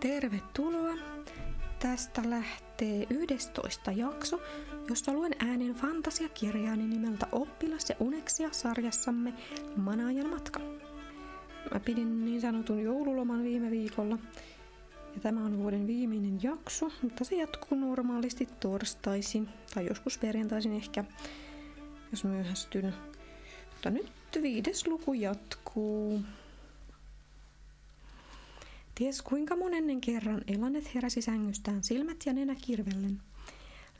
Tervetuloa! Tästä lähtee 11 jakso, jossa luen äänen fantasiakirjaani nimeltä Oppilas ja Uneksia sarjassamme Manaajan matka. Mä pidin niin sanotun joululoman viime viikolla, ja tämä on vuoden viimeinen jakso, mutta se jatkuu normaalisti torstaisin, tai joskus perjantaisin ehkä, jos myöhästyn. Mutta nyt viides luku jatkuu. Ties kuinka monennen kerran Elanet heräsi sängystään silmät ja nenä kirvellen.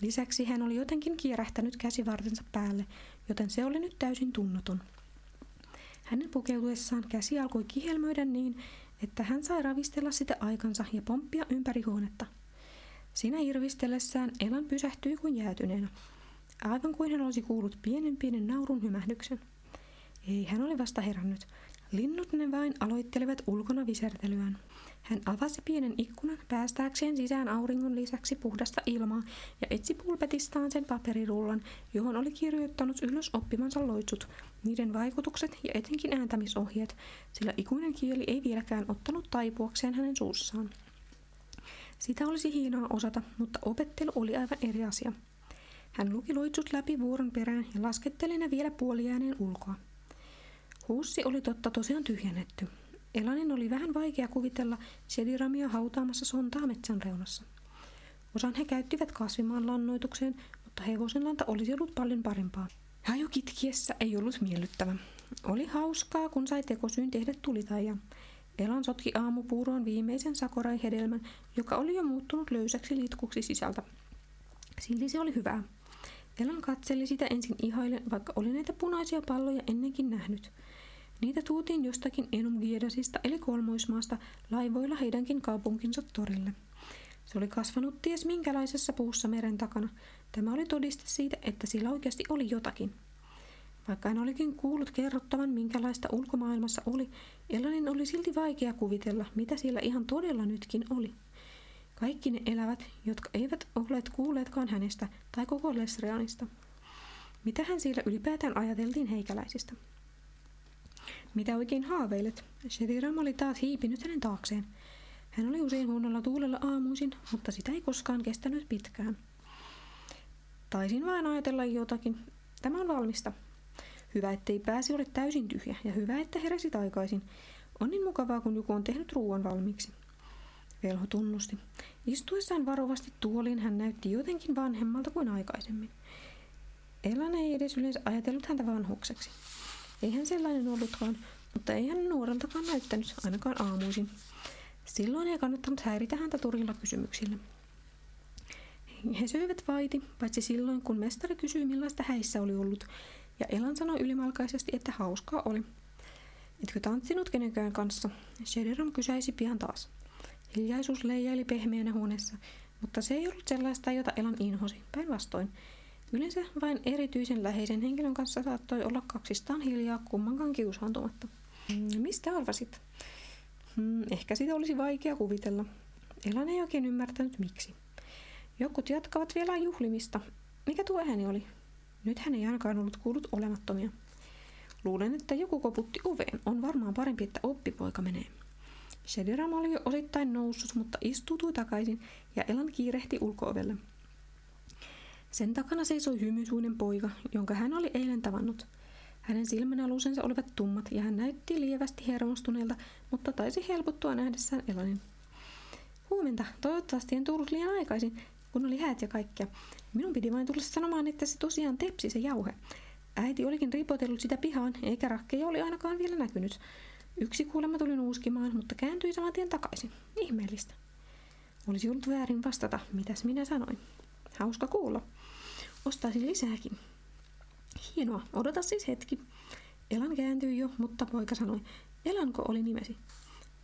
Lisäksi hän oli jotenkin kierähtänyt käsivartensa päälle, joten se oli nyt täysin tunnoton. Hänen pukeutuessaan käsi alkoi kihelmöidä niin, että hän sai ravistella sitä aikansa ja pomppia ympäri huonetta. Siinä irvistellessään Elan pysähtyi kuin jäätyneenä. Aivan kuin hän olisi kuullut pienen pienen naurun hymähdyksen. Ei, hän oli vasta herännyt. Linnut ne vain aloittelivat ulkona visertelyään. Hän avasi pienen ikkunan päästääkseen sisään auringon lisäksi puhdasta ilmaa ja etsi pulpetistaan sen paperirullan, johon oli kirjoittanut ylös oppimansa loitsut, niiden vaikutukset ja etenkin ääntämisohjeet, sillä ikuinen kieli ei vieläkään ottanut taipuakseen hänen suussaan. Sitä olisi hienoa osata, mutta opettelu oli aivan eri asia. Hän luki loitsut läpi vuoron perään ja lasketteli ne vielä puoliääneen ulkoa. Huussi oli totta tosiaan tyhjennetty. Elanin oli vähän vaikea kuvitella sediramia hautaamassa sontaa metsän reunassa. Osan he käyttivät kasvimaan lannoitukseen, mutta hevosenlanta olisi ollut paljon parempaa. Haju kitkiessä ei ollut miellyttävä. Oli hauskaa, kun sai tekosyyn tehdä tulitaija. Elan sotki aamupuuroon viimeisen sakorai-hedelmän, joka oli jo muuttunut löysäksi litkuksi sisältä. Silti se oli hyvää. Elan katseli sitä ensin ihailen, vaikka oli näitä punaisia palloja ennenkin nähnyt – Niitä tuotiin jostakin Enumgiedasista eli Kolmoismaasta laivoilla heidänkin kaupunkinsa torille. Se oli kasvanut ties minkälaisessa puussa meren takana. Tämä oli todiste siitä, että sillä oikeasti oli jotakin. Vaikka en olikin kuullut kerrottavan, minkälaista ulkomaailmassa oli, Elanin oli silti vaikea kuvitella, mitä siellä ihan todella nytkin oli. Kaikki ne elävät, jotka eivät olleet kuulleetkaan hänestä tai koko Lesreanista. Mitä hän siellä ylipäätään ajateltiin heikäläisistä? Mitä oikein haaveilet? Shediram oli taas hiipinyt hänen taakseen. Hän oli usein huonolla tuulella aamuisin, mutta sitä ei koskaan kestänyt pitkään. Taisin vain ajatella jotakin. Tämä on valmista. Hyvä, ettei pääsi ole täysin tyhjä ja hyvä, että heräsit aikaisin. On niin mukavaa, kun joku on tehnyt ruoan valmiiksi. Velho tunnusti. Istuessaan varovasti tuoliin hän näytti jotenkin vanhemmalta kuin aikaisemmin. Elan ei edes yleensä ajatellut häntä vanhukseksi. Eihän sellainen ollutkaan, mutta ei hän nuoreltakaan näyttänyt, ainakaan aamuisin. Silloin ei kannattanut häiritä häntä turilla kysymyksillä. He söivät vaiti, paitsi silloin kun mestari kysyi millaista häissä oli ollut, ja Elan sanoi ylimalkaisesti, että hauskaa oli. Etkö tanssinut kenenkään kanssa? Sheridan kysäisi pian taas. Hiljaisuus leijaili pehmeänä huoneessa, mutta se ei ollut sellaista, jota Elan inhosi. Päinvastoin, Yleensä vain erityisen läheisen henkilön kanssa saattoi olla kaksistaan hiljaa kummankaan kiusaantumatta. Mm, mistä arvasit? Hmm, ehkä sitä olisi vaikea kuvitella. Elan ei oikein ymmärtänyt miksi. Jokut jatkavat vielä juhlimista. Mikä tuo ääni oli? Nyt hän ei ainakaan ollut kuullut olemattomia. Luulen, että joku koputti oveen. On varmaan parempi, että oppipoika menee. Shediram oli jo osittain noussut, mutta istuutui takaisin ja Elan kiirehti ulkoovelle. Sen takana seisoi hymysuinen poika, jonka hän oli eilen tavannut. Hänen silmänalusensa olivat tummat ja hän näytti lievästi hermostuneelta, mutta taisi helpottua nähdessään Elanin. Huomenta, toivottavasti en tullut liian aikaisin, kun oli häät ja kaikkea. Minun piti vain tulla sanomaan, että se tosiaan tepsi se jauhe. Äiti olikin ripotellut sitä pihaan, eikä rakkeja oli ainakaan vielä näkynyt. Yksi kuulemma tuli nuuskimaan, mutta kääntyi saman tien takaisin. Ihmeellistä. Olisi ollut väärin vastata, mitäs minä sanoin. Hauska kuulla. Ostaisin lisääkin. Hienoa, odota siis hetki. Elan kääntyi jo, mutta poika sanoi, Elanko oli nimesi?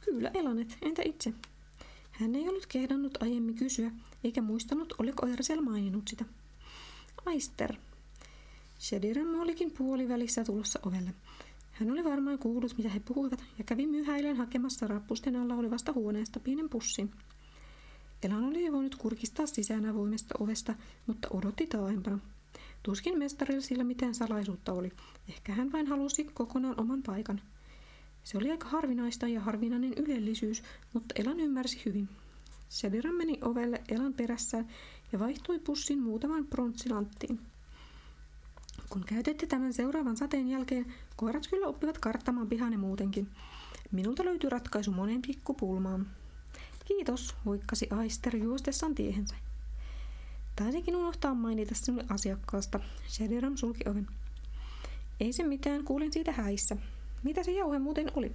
Kyllä, Elanet, entä itse? Hän ei ollut kehdannut aiemmin kysyä, eikä muistanut, oliko Ersel maininnut sitä. Aister. Shediram olikin puolivälissä tulossa ovelle. Hän oli varmaan kuullut, mitä he puhuivat, ja kävi myhäilen hakemassa rappusten alla olevasta huoneesta pienen pussin. Elan oli voinut kurkistaa sisään avoimesta ovesta, mutta odotti taaempana. Tuskin mestarilla sillä mitään salaisuutta oli. Ehkä hän vain halusi kokonaan oman paikan. Se oli aika harvinaista ja harvinainen ylellisyys, mutta Elan ymmärsi hyvin. Sediran meni ovelle Elan perässä ja vaihtui pussin muutaman pronssilanttiin. Kun käytette tämän seuraavan sateen jälkeen, koirat kyllä oppivat karttamaan pihanne muutenkin. Minulta löytyy ratkaisu monen pikkupulmaan. Kiitos, huikkasi Aister juostessaan tiehensä. Taisikin unohtaa mainita sinulle asiakkaasta. Shadiram sulki oven. Ei se mitään, kuulin siitä häissä. Mitä se jauhe muuten oli?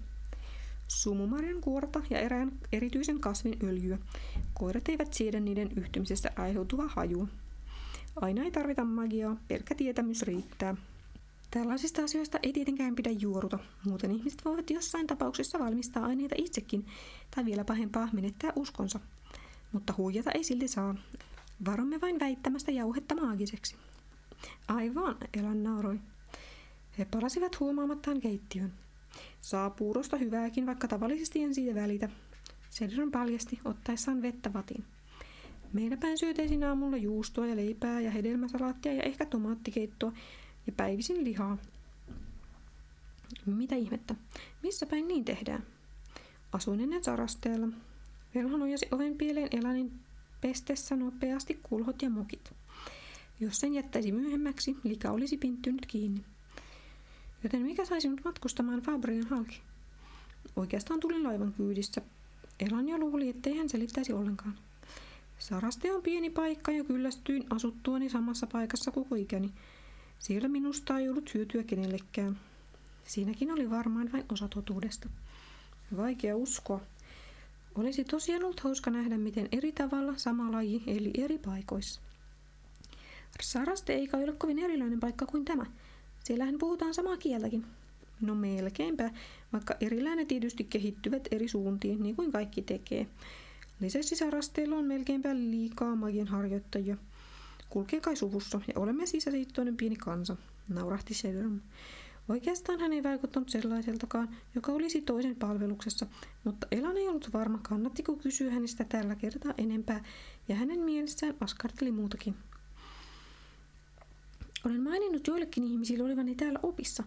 Sumumarjan kuorta ja erään erityisen kasvin öljyä. Koirat eivät siedä niiden yhtymisessä aiheutuvaa hajua. Aina ei tarvita magiaa, pelkkä tietämys riittää. Tällaisista asioista ei tietenkään pidä juoruta, muuten ihmiset voivat jossain tapauksessa valmistaa aineita itsekin, tai vielä pahempaa menettää uskonsa. Mutta huijata ei silti saa. Varomme vain väittämästä jauhetta maagiseksi. Aivan, Elan nauroi. He palasivat huomaamattaan keittiön. Saa puurosta hyvääkin, vaikka tavallisesti en siitä välitä. Sedron paljasti ottaessaan vettä vatiin. Meillä päin syöteisin aamulla juustoa ja leipää ja hedelmäsalaattia ja ehkä tomaattikeittoa ja päivisin lihaa. Mitä ihmettä? Missä päin niin tehdään? Asuin ennen sarasteella. Velho nojasi oven pieleen Elanin pestessä nopeasti kulhot ja mokit. Jos sen jättäisi myöhemmäksi, lika olisi pinttynyt kiinni. Joten mikä saisi sinut matkustamaan Fabrian halki? Oikeastaan tulin laivan kyydissä. Elan jo luuli, ettei hän selittäisi ollenkaan. Saraste on pieni paikka ja kyllästyin asuttuani samassa paikassa koko ikäni. Siellä minusta ei ollut hyötyä kenellekään. Siinäkin oli varmaan vain osa totuudesta. Vaikea uskoa. Olisi tosiaan ollut hauska nähdä, miten eri tavalla sama laji eli eri paikoissa. Saraste ei kai ole kovin erilainen paikka kuin tämä. Siellähän puhutaan samaa kieltäkin. No melkeinpä, vaikka erilainen tietysti kehittyvät eri suuntiin, niin kuin kaikki tekee. Lisäksi sarasteilla on melkeinpä liikaa magian harjoittajia. Kulkee kai suvussa ja olemme sisäsiittoinen pieni kansa, naurahti Shedram. Oikeastaan hän ei vaikuttanut sellaiseltakaan, joka olisi toisen palveluksessa, mutta Elan ei ollut varma, kannattiko kysyä hänestä tällä kertaa enempää, ja hänen mielessään askarteli muutakin. Olen maininnut joillekin ihmisille olevani täällä opissa.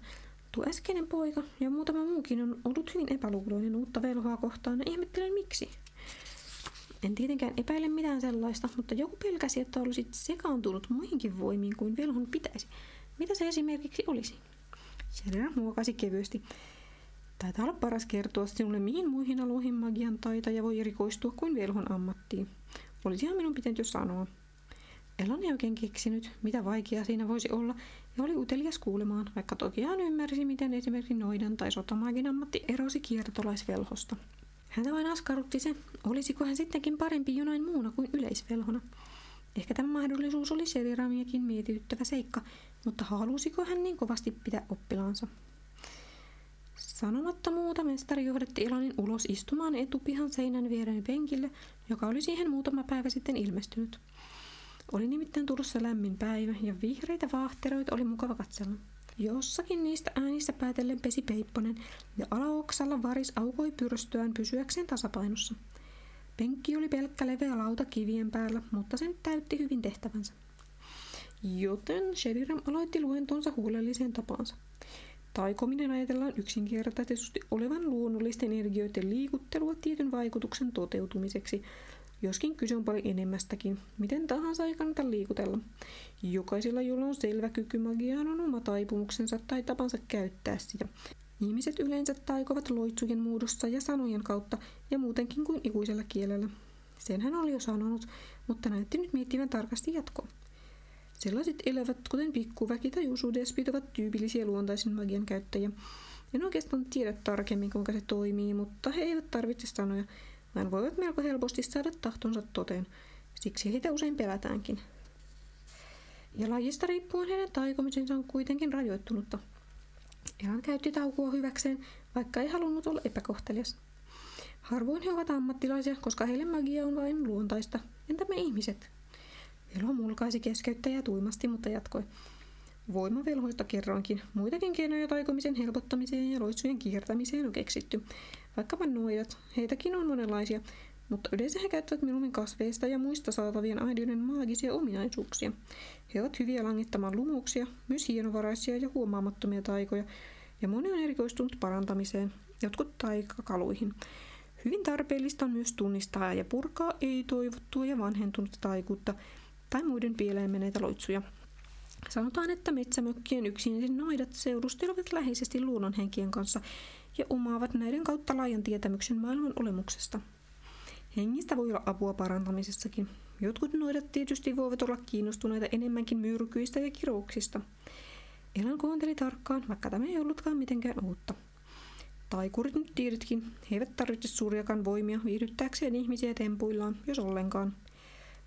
Tuo äskeinen poika ja muutama muukin on ollut hyvin epäluuloinen uutta velhoa kohtaan ja ihmettelen miksi. En tietenkään epäile mitään sellaista, mutta joku pelkäsi, että olisit sekaantunut muihinkin voimiin kuin velhon pitäisi. Mitä se esimerkiksi olisi? Sheridan muokasi kevyesti. Taitaa olla paras kertoa sinulle, mihin muihin aloihin magian taitaja voi erikoistua kuin velhon ammattiin. Olisihan minun pitänyt jo sanoa. Elan ei oikein keksinyt, mitä vaikeaa siinä voisi olla, ja oli utelias kuulemaan, vaikka toki ymmärsi, miten esimerkiksi noidan tai sotamagin ammatti erosi kiertolaisvelhosta. Häntä vain askarrutti se, olisiko hän sittenkin parempi jonain muuna kuin yleisvelhona. Ehkä tämä mahdollisuus oli Sheriramiakin mietityttävä seikka, mutta halusiko hän niin kovasti pitää oppilaansa? Sanomatta muuta mestari johdatti Ilanin ulos istumaan etupihan seinän viereen penkille, joka oli siihen muutama päivä sitten ilmestynyt. Oli nimittäin tulossa lämmin päivä ja vihreitä vaahteroita oli mukava katsella. Jossakin niistä äänistä päätellen pesi Peipponen ja alaoksalla varis aukoi pyrstöään pysyäkseen tasapainossa. Penkki oli pelkkä leveä lauta kivien päällä, mutta sen täytti hyvin tehtävänsä. Joten Sheriram aloitti luentonsa huolelliseen tapansa. Taikominen ajatellaan yksinkertaisesti olevan luonnollisten energioiden liikuttelua tietyn vaikutuksen toteutumiseksi, joskin kyse on paljon enemmästäkin. Miten tahansa ei kannata liikutella. Jokaisella, jolla on selvä kyky magiaan, on oma taipumuksensa tai tapansa käyttää sitä. Ihmiset yleensä taikovat loitsujen muodossa ja sanojen kautta ja muutenkin kuin ikuisella kielellä. Sen hän oli jo sanonut, mutta näytti nyt miettivän tarkasti jatkoa. Sellaiset elävät, kuten pikkuväki tai usudespit, ovat tyypillisiä luontaisen magian käyttäjiä. En oikeastaan tiedä tarkemmin, kuinka se toimii, mutta he eivät tarvitse sanoja, vaan voivat melko helposti saada tahtonsa toteen. Siksi heitä usein pelätäänkin. Ja lajista riippuen heidän taikomisensa on kuitenkin rajoittunutta. Elan käytti taukua hyväkseen, vaikka ei halunnut olla epäkohtelias. Harvoin he ovat ammattilaisia, koska heille magia on vain luontaista. Entä me ihmiset? Velho mulkaisi keskeyttäjä tuimasti, mutta jatkoi. Voimavelhoista kerroinkin. Muitakin keinoja taikomisen helpottamiseen ja loitsujen kiertämiseen on keksitty. Vaikkapa nuojat, heitäkin on monenlaisia, mutta yleensä he käyttävät mieluummin kasveista ja muista saatavien aineiden maagisia ominaisuuksia. He ovat hyviä langittamaan lumuksia, myös hienovaraisia ja huomaamattomia taikoja, ja moni on erikoistunut parantamiseen, jotkut taikakaluihin. Hyvin tarpeellista on myös tunnistaa ja purkaa ei-toivottua ja vanhentunutta taikuutta tai muiden pieleen meneitä loitsuja. Sanotaan, että metsämökkien yksinäiset noidat seurustelevat läheisesti luonnonhenkien kanssa ja omaavat näiden kautta laajan tietämyksen maailman olemuksesta. Hengistä voi olla apua parantamisessakin. Jotkut noidat tietysti voivat olla kiinnostuneita enemmänkin myrkyistä ja kirouksista. Elan kuunteli tarkkaan, vaikka tämä ei ollutkaan mitenkään uutta. Taikurit nyt tiedetkin, he eivät tarvitse suuriakaan voimia viihdyttääkseen ihmisiä tempuillaan, jos ollenkaan.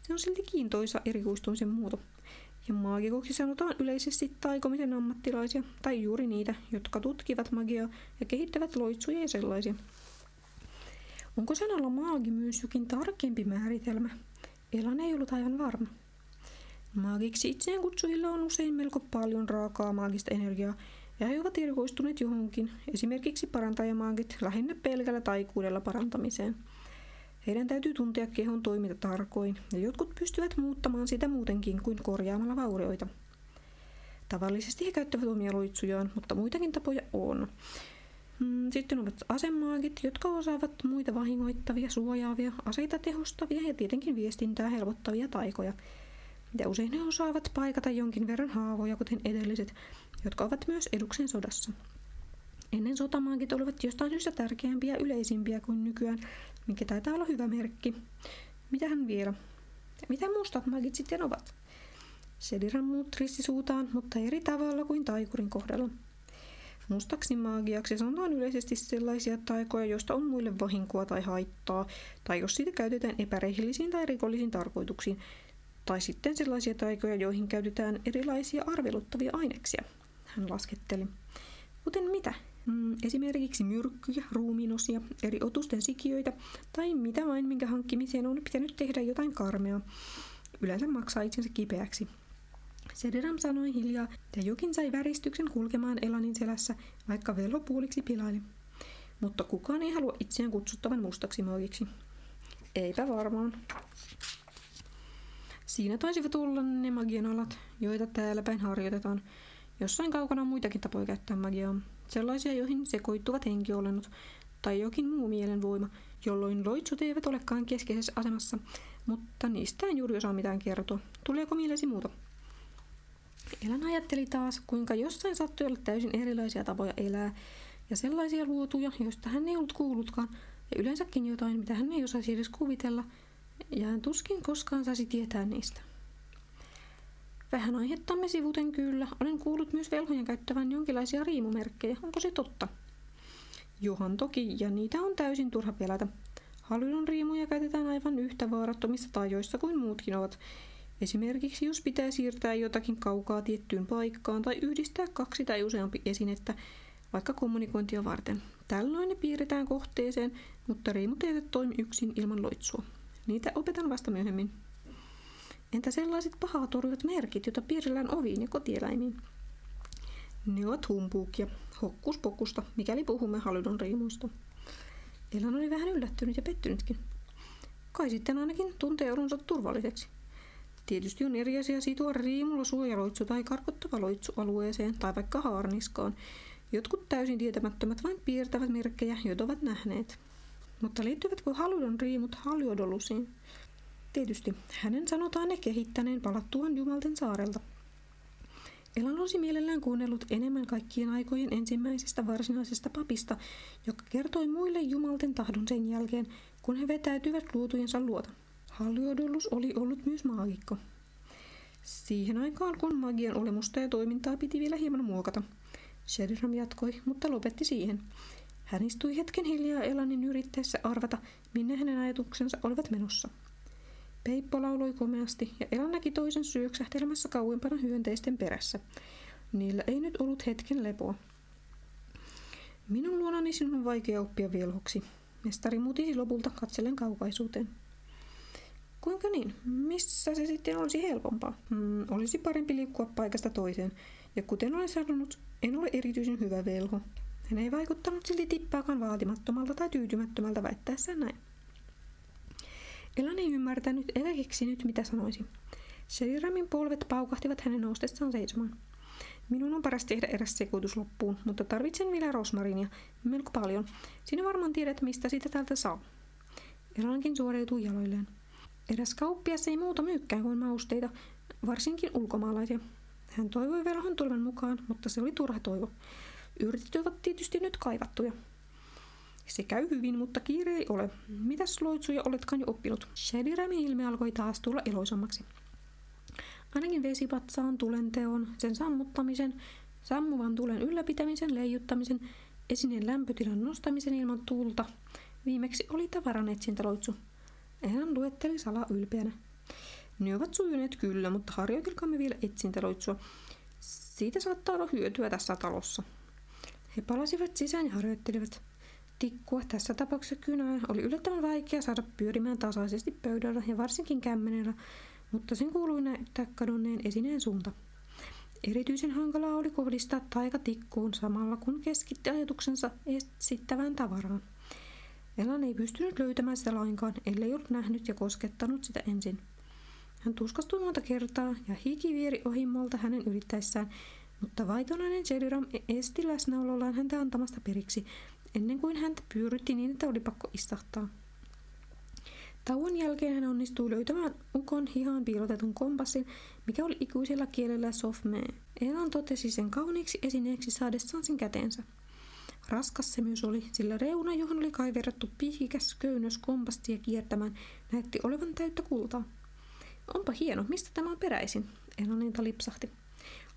Se on silti kiintoisa erikoistumisen muoto. Ja maagikoksi sanotaan yleisesti taikomisen ammattilaisia, tai juuri niitä, jotka tutkivat magiaa ja kehittävät loitsuja ja sellaisia. Onko sanalla maagi myös jokin tarkempi määritelmä? Elan ei ollut aivan varma. Maagiksi itseään kutsujilla on usein melko paljon raakaa maagista energiaa, ja he ovat erikoistuneet johonkin, esimerkiksi parantajamaagit lähinnä pelkällä taikuudella parantamiseen. Heidän täytyy tuntea kehon toiminta tarkoin, ja jotkut pystyvät muuttamaan sitä muutenkin kuin korjaamalla vaurioita. Tavallisesti he käyttävät omia loitsujaan, mutta muitakin tapoja on. Mm, sitten ovat asemaagit, jotka osaavat muita vahingoittavia, suojaavia, aseita tehostavia ja tietenkin viestintää helpottavia taikoja. Ja usein he osaavat paikata jonkin verran haavoja, kuten edelliset, jotka ovat myös eduksen sodassa. Ennen sotamaagit olivat jostain syystä tärkeämpiä ja yleisimpiä kuin nykyään, mikä taitaa olla hyvä merkki. Mitähän vielä? Mitä mustat magit sitten ovat? Sediran muut ristisuutaan, mutta eri tavalla kuin taikurin kohdalla. Mustaksi maagiaksi sanotaan yleisesti sellaisia taikoja, joista on muille vahinkoa tai haittaa, tai jos siitä käytetään epärehellisiin tai rikollisiin tarkoituksiin, tai sitten sellaisia taikoja, joihin käytetään erilaisia arveluttavia aineksia, hän lasketteli. Kuten mitä? Mm, esimerkiksi myrkkyjä, ruumiinosia, eri otusten sikiöitä tai mitä vain, minkä hankkimiseen on pitänyt tehdä jotain karmea. Yleensä maksaa itsensä kipeäksi. Sederam sanoi hiljaa, ja jokin sai väristyksen kulkemaan Elanin selässä, vaikka velo puoliksi pilaili. Mutta kukaan ei halua itseään kutsuttavan mustaksi maagiksi. Eipä varmaan. Siinä taisivat olla ne magian alat, joita täällä päin harjoitetaan. Jossain kaukana on muitakin tapoja käyttää magiaa. Sellaisia, joihin sekoittuvat henkiolennot tai jokin muu mielenvoima, jolloin loitsut eivät olekaan keskeisessä asemassa, mutta niistä en juuri osaa mitään kertoa. Tuleeko mielesi muuta? Elan ajatteli taas, kuinka jossain sattui olla täysin erilaisia tapoja elää, ja sellaisia luotuja, joista hän ei ollut kuullutkaan, ja yleensäkin jotain, mitä hän ei osaisi edes kuvitella, ja hän tuskin koskaan saisi tietää niistä. Vähän aihettamme sivuten kyllä. Olen kuullut myös velhojen käyttävän jonkinlaisia riimumerkkejä. Onko se totta? Johan toki, ja niitä on täysin turha pelätä. Hallinnon riimuja käytetään aivan yhtä vaarattomissa tajoissa kuin muutkin ovat, Esimerkiksi jos pitää siirtää jotakin kaukaa tiettyyn paikkaan tai yhdistää kaksi tai useampi esinettä vaikka kommunikointia varten. Tällöin ne piirretään kohteeseen, mutta riimut eivät toimi yksin ilman loitsua. Niitä opetan vasta myöhemmin. Entä sellaiset pahaa torjuvat merkit, joita piirrellään oviin ja kotieläimiin? Ne ovat humpuukia, hokkuspokusta, mikäli puhumme haludon riimuista. Elan oli vähän yllättynyt ja pettynytkin. Kai sitten ainakin tuntee olonsa turvalliseksi. Tietysti on eri asia sitoa riimulla suojaloitsu tai karkottava loitsu alueeseen tai vaikka haarniskaan. Jotkut täysin tietämättömät vain piirtävät merkkejä, joita ovat nähneet. Mutta liittyvätkö haludon riimut haljodolusiin? Tietysti hänen sanotaan ne kehittäneen palattuaan Jumalten saarelta. Elan olisi mielellään kuunnellut enemmän kaikkien aikojen ensimmäisestä varsinaisesta papista, joka kertoi muille Jumalten tahdon sen jälkeen, kun he vetäytyivät luotujensa luota. Haliodolus oli ollut myös maagikko. Siihen aikaan, kun magian olemusta ja toimintaa piti vielä hieman muokata. Sheridan jatkoi, mutta lopetti siihen. Hän istui hetken hiljaa Elanin yrittäessä arvata, minne hänen ajatuksensa olivat menossa. Peippo lauloi komeasti ja Elan näki toisen syöksähtelemässä kauempana hyönteisten perässä. Niillä ei nyt ollut hetken lepoa. Minun luonani sinun on vaikea oppia velhoksi. Mestari mutisi lopulta katsellen kaukaisuuteen. Kuinka niin? Missä se sitten olisi helpompaa? Hmm, olisi parempi liikkua paikasta toiseen. Ja kuten olen sanonut, en ole erityisen hyvä velho. Hän ei vaikuttanut silti tippaakaan vaatimattomalta tai tyytymättömältä väittäessään näin. Elan ei ymmärtänyt eikä keksinyt, mitä sanoisi. Sheriramin polvet paukahtivat hänen noustessaan seisomaan. Minun on paras tehdä eräs sekoitus loppuun, mutta tarvitsen vielä rosmarinia melko paljon. Sinä varmaan tiedät, mistä sitä täältä saa. Elankin suoriutui jaloilleen. Eräs kauppias ei muuta myykkään kuin mausteita, varsinkin ulkomaalaisia. Hän toivoi velhon tulevan mukaan, mutta se oli turha toivo. Yritit ovat tietysti nyt kaivattuja. Se käy hyvin, mutta kiire ei ole. Mitäs loitsuja oletkaan jo oppinut? Shadiramin ilme alkoi taas tulla eloisammaksi. Ainakin vesipatsaan tulenteon, sen sammuttamisen, sammuvan tulen ylläpitämisen, leijuttamisen, esineen lämpötilan nostamisen ilman tuulta. Viimeksi oli tavaran etsintäloitsu. Hän luetteli salaa ylpeänä. Ne ovat sujuneet kyllä, mutta harjoitelkaamme vielä etsintäloitsua. Siitä saattaa olla hyötyä tässä talossa. He palasivat sisään ja harjoittelivat. Tikkua, tässä tapauksessa kynää, oli yllättävän vaikea saada pyörimään tasaisesti pöydällä ja varsinkin kämmenellä, mutta sen kuului näyttää kadonneen esineen suunta. Erityisen hankalaa oli kohdistaa taika tikkuun samalla kun keskitti ajatuksensa etsittävään tavaraan. Elan ei pystynyt löytämään sitä lainkaan, ellei ollut nähnyt ja koskettanut sitä ensin. Hän tuskastui monta kertaa ja hiki vieri ohimmolta hänen yrittäessään, mutta vaitonainen Sheriram esti läsnäolollaan häntä antamasta periksi, ennen kuin häntä pyörytti niin, että oli pakko istahtaa. Tauon jälkeen hän onnistui löytämään ukon hihaan piilotetun kompassin, mikä oli ikuisella kielellä sofme. Elan totesi sen kauniiksi esineeksi saadessaan sen käteensä. Raskas se myös oli, sillä reuna, johon oli kaiverrettu pihikäs köynnös kompastia kiertämään, näytti olevan täyttä kultaa. Onpa hieno, mistä tämä on peräisin? Elaninta lipsahti.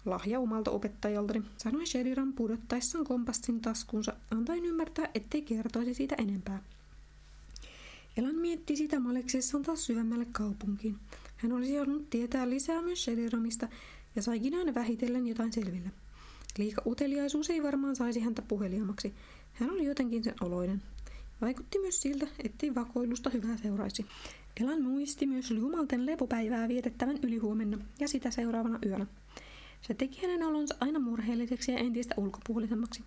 Lahja omalta opettajaltani, sanoi Sheridan pudottaessaan kompassin taskunsa, antaen ymmärtää, ettei kertoisi siitä enempää. Elan mietti sitä maleksessaan taas syvemmälle kaupunkiin. Hän olisi halunnut tietää lisää myös Sheriramista ja saikin aina vähitellen jotain selville. Liika uteliaisuus ei varmaan saisi häntä puheliamaksi. Hän oli jotenkin sen oloinen. Vaikutti myös siltä, ettei vakoilusta hyvää seuraisi. Elan muisti myös Jumalten lepopäivää vietettävän ylihuomenna ja sitä seuraavana yönä. Se teki hänen olonsa aina murheelliseksi ja entistä ulkopuolisemmaksi.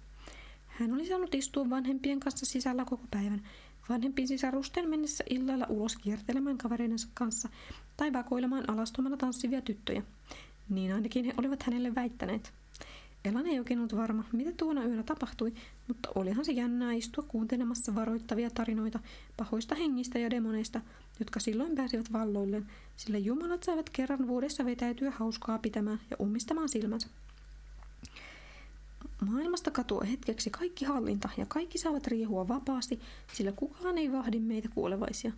Hän oli saanut istua vanhempien kanssa sisällä koko päivän, vanhempien sisarusten mennessä illalla ulos kiertelemään kavereidensa kanssa tai vakoilemaan alastomana tanssivia tyttöjä. Niin ainakin he olivat hänelle väittäneet. Elan ei oikein ollut varma, mitä tuona yönä tapahtui, mutta olihan se jännää istua kuuntelemassa varoittavia tarinoita pahoista hengistä ja demoneista, jotka silloin pääsivät valloilleen, sillä jumalat saivat kerran vuodessa vetäytyä hauskaa pitämään ja ummistamaan silmänsä. Maailmasta katoaa hetkeksi kaikki hallinta ja kaikki saavat riehua vapaasti, sillä kukaan ei vahdi meitä kuolevaisia,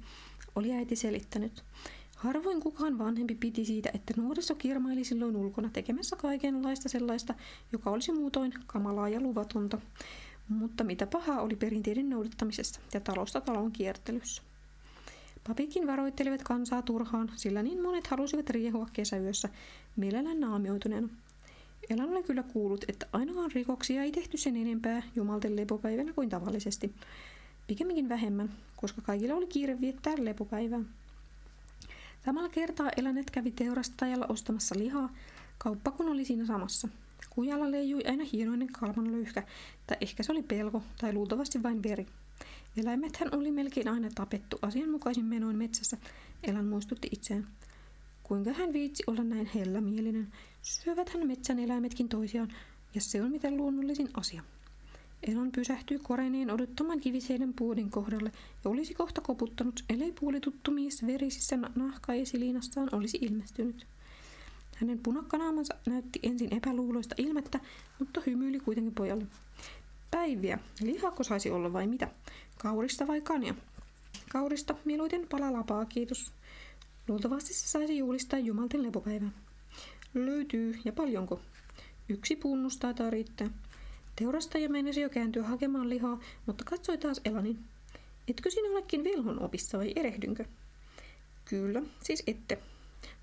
oli äiti selittänyt. Harvoin kukaan vanhempi piti siitä, että nuoriso kirmaili silloin ulkona tekemässä kaikenlaista sellaista, joka olisi muutoin kamalaa ja luvatonta. Mutta mitä pahaa oli perinteiden noudattamisessa ja talosta talon kiertelyssä. Papitkin varoittelivat kansaa turhaan, sillä niin monet halusivat riehua kesäyössä, mielellään naamioituneena. Elan oli kyllä kuullut, että ainakaan rikoksia ei tehty sen enempää jumalten lepopäivänä kuin tavallisesti. Pikemminkin vähemmän, koska kaikilla oli kiire viettää lepopäivää. Samalla kertaa elänet kävi teurastajalla ostamassa lihaa, kauppa kun oli siinä samassa. Kujalla leijui aina hienoinen kalman löyhkä, tai ehkä se oli pelko, tai luultavasti vain veri. Eläimethän oli melkein aina tapettu asianmukaisin menoin metsässä, Elan muistutti itseään. Kuinka hän viitsi olla näin hellämielinen? Syövät metsän eläimetkin toisiaan, ja se on miten luonnollisin asia. Elon pysähtyi koreineen odottamaan kiviseiden puodin kohdalle ja olisi kohta koputtanut, ellei puolituttu mies verisissä nahkaesiliinassaan olisi ilmestynyt. Hänen punakkanaamansa näytti ensin epäluuloista ilmettä, mutta hymyili kuitenkin pojalle. Päiviä. Lihako saisi olla vai mitä? Kaurista vai kania? Kaurista, mieluiten palalapaa, kiitos. Luultavasti se saisi juhlistaa Jumalten lepopäivän. Löytyy, ja paljonko? Yksi punnus taitaa riittää. Teurastaja meinasi jo kääntyä hakemaan lihaa, mutta katsoi taas Elanin. Etkö sinä olekin velhon opissa vai erehdynkö? Kyllä, siis ette.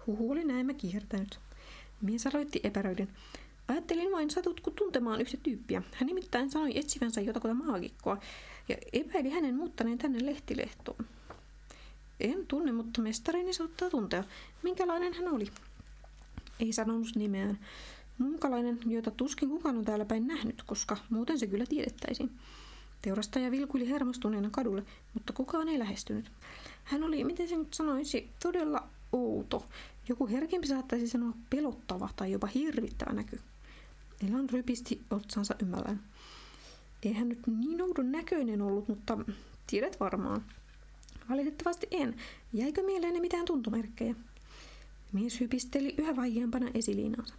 Huhu oli näemmä kiertänyt. Mies aloitti epäröiden. Ajattelin vain satutko tuntemaan yhtä tyyppiä. Hän nimittäin sanoi etsivänsä jotakuta maagikkoa ja epäili hänen muuttaneen tänne lehtilehtoon. En tunne, mutta mestarini saattaa tuntea. Minkälainen hän oli? Ei sanonut nimeään. Munkalainen, jota tuskin kukaan on täällä päin nähnyt, koska muuten se kyllä tiedettäisiin. Teurastaja vilkuili hermostuneena kadulle, mutta kukaan ei lähestynyt. Hän oli, miten se nyt sanoisi, todella outo. Joku herkempi saattaisi sanoa pelottava tai jopa hirvittävä näky. Elan rypisti otsansa ymmällään. Eihän nyt niin oudon näköinen ollut, mutta tiedät varmaan. Valitettavasti en. Jäikö mieleenne mitään tuntomerkkejä? Mies hypisteli yhä vaijeampana esiliinaansa.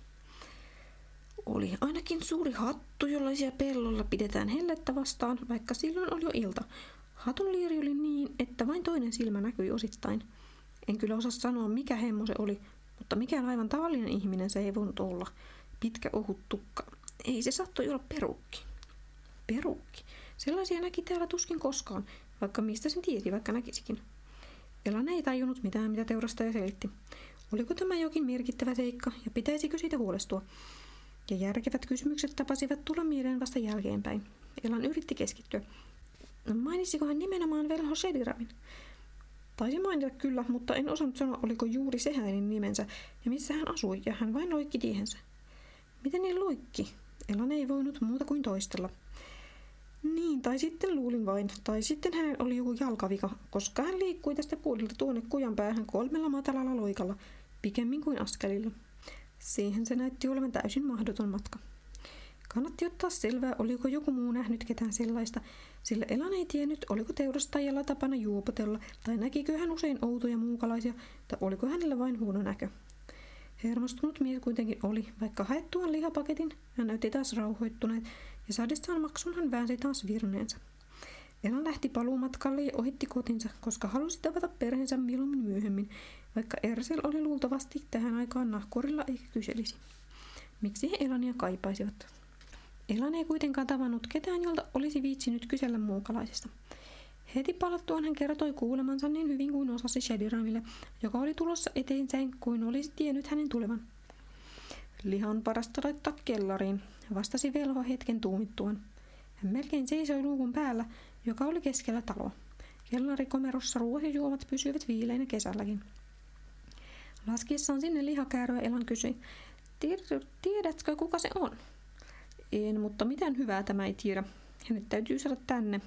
Oli ainakin suuri hattu, jollaisia pellolla pidetään hellettä vastaan, vaikka silloin oli jo ilta. Hatun liiri oli niin, että vain toinen silmä näkyi osittain. En kyllä osaa sanoa, mikä hemmo se oli, mutta mikään aivan tavallinen ihminen se ei voinut olla. Pitkä ohut tukka. Ei se saattoi olla perukki. Perukki. Sellaisia näki täällä tuskin koskaan, vaikka mistä sen tiesi, vaikka näkisikin. Elan ei tajunnut mitään, mitä teurastaja selitti. Oliko tämä jokin merkittävä seikka ja pitäisikö siitä huolestua? Ja järkevät kysymykset tapasivat tulla mieleen vasta jälkeenpäin. Elan yritti keskittyä. Mainitsiko hän nimenomaan velho Shediramin? Taisi mainita kyllä, mutta en osannut sanoa, oliko juuri se hänen nimensä ja missä hän asui, ja hän vain loikki tiehensä. Miten niin loikki? Elan ei voinut muuta kuin toistella. Niin, tai sitten luulin vain, tai sitten hän oli joku jalkavika, koska hän liikkui tästä puolilta tuonne kujan päähän kolmella matalalla loikalla, pikemmin kuin askelilla. Siihen se näytti olevan täysin mahdoton matka. Kannatti ottaa selvää, oliko joku muu nähnyt ketään sellaista, sillä Elan ei tiennyt, oliko teurastajalla tapana juopotella, tai näkikö hän usein outoja muukalaisia, tai oliko hänellä vain huono näkö. Hermostunut mies kuitenkin oli, vaikka haettuaan lihapaketin, hän näytti taas rauhoittuneet, ja saadessaan maksun hän väänsi taas virneensa. Elan lähti paluumatkalle ja ohitti kotinsa, koska halusi tavata perheensä mieluummin myöhemmin, vaikka Ersel oli luultavasti tähän aikaan nahkurilla eikä kyselisi. Miksi he Elania kaipaisivat? Elan ei kuitenkaan tavannut ketään, jolta olisi viitsinyt kysellä muukalaisesta. Heti palattuaan hän kertoi kuulemansa niin hyvin kuin osasi Shadiramille, joka oli tulossa eteensä kuin olisi tiennyt hänen tulevan. Lihan parasta laittaa kellariin, vastasi velho hetken tuumittuaan. Hän melkein seisoi luukun päällä, joka oli keskellä taloa. Kellarikomerossa ruoat ja juomat pysyivät viileinä kesälläkin. Laskiessaan sinne lihakääröä Elan kysyi, tiedätkö kuka se on? En, mutta mitään hyvää tämä ei tiedä. Hänet täytyy saada tänne.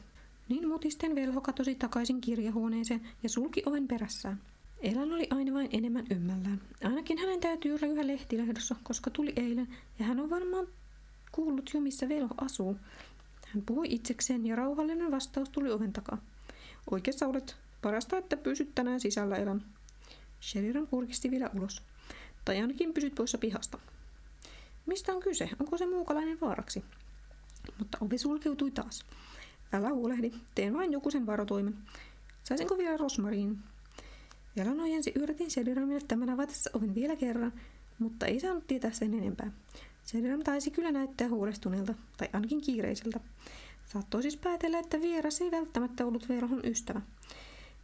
Niin mutisten velho katosi takaisin kirjahuoneeseen ja sulki oven perässään. Elan oli aina vain enemmän ymmällään. Ainakin hänen täytyy olla yhä lehtilehdossa, koska tuli eilen, ja hän on varmaan kuullut jo, missä velho asuu. Hän puhui itsekseen, ja rauhallinen vastaus tuli oven takaa. Oikeassa olet. Parasta, että pysyt tänään sisällä, Elan. Sheridan kurkisti vielä ulos. Tai ainakin pysyt poissa pihasta. Mistä on kyse? Onko se muukalainen vaaraksi? Mutta ovi sulkeutui taas. Älä huolehdi, teen vain joku sen varotoimen. Saisinko vielä rosmariin? Jalan ojensi yritin Shediramille tämän avatessa oven vielä kerran, mutta ei saanut tietää sen enempää. Shediram taisi kyllä näyttää huolestuneelta, tai ainakin kiireiseltä. Saattoi siis päätellä, että vieras ei välttämättä ollut verhon ystävä.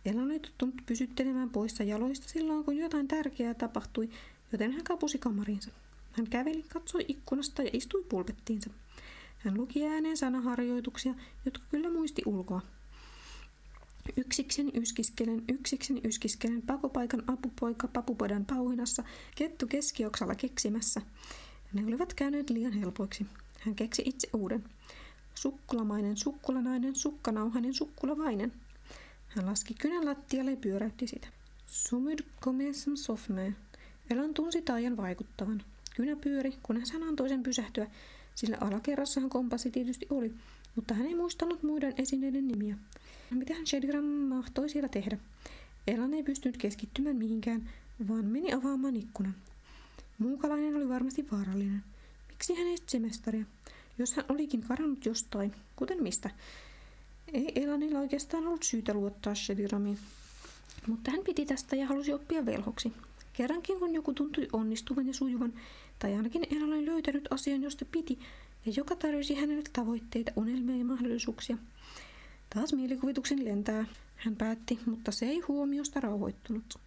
Elan oli tottunut pysyttelemään poissa jaloista silloin, kun jotain tärkeää tapahtui, joten hän kapusi kamariinsa. Hän käveli, katsoi ikkunasta ja istui pulpettiinsa. Hän luki ääneen sanaharjoituksia, jotka kyllä muisti ulkoa. Yksiksen yskiskelen, yksiksen yskiskelen, pakopaikan apupoika papupodan pauhinassa, kettu keskioksalla keksimässä. Ne olivat käyneet liian helpoiksi. Hän keksi itse uuden. Sukkulamainen, sukkulanainen, sukkanauhainen, sukkulavainen. Hän laski kynän lattialle ja pyöräytti sitä. Sumyd komesam sofme. Elan tunsi taajan vaikuttavan. Kynä pyöri, kunnes hän antoi sen pysähtyä, sillä alakerrassahan kompassi tietysti oli, mutta hän ei muistanut muiden esineiden nimiä. Mitä hän Shedgram mahtoi siellä tehdä? Elan ei pystynyt keskittymään mihinkään, vaan meni avaamaan ikkunan. Muukalainen oli varmasti vaarallinen. Miksi hän etsi mestaria? Jos hän olikin karannut jostain, kuten mistä? Ei Elanilla oikeastaan ollut syytä luottaa Shediramiin. Mutta hän piti tästä ja halusi oppia velhoksi. Kerrankin kun joku tuntui onnistuvan ja sujuvan, tai ainakin Ella oli löytänyt asian, josta piti, ja joka tarjosi hänelle tavoitteita, unelmia ja mahdollisuuksia. Taas mielikuvituksen lentää, hän päätti, mutta se ei huomiosta rauhoittunut.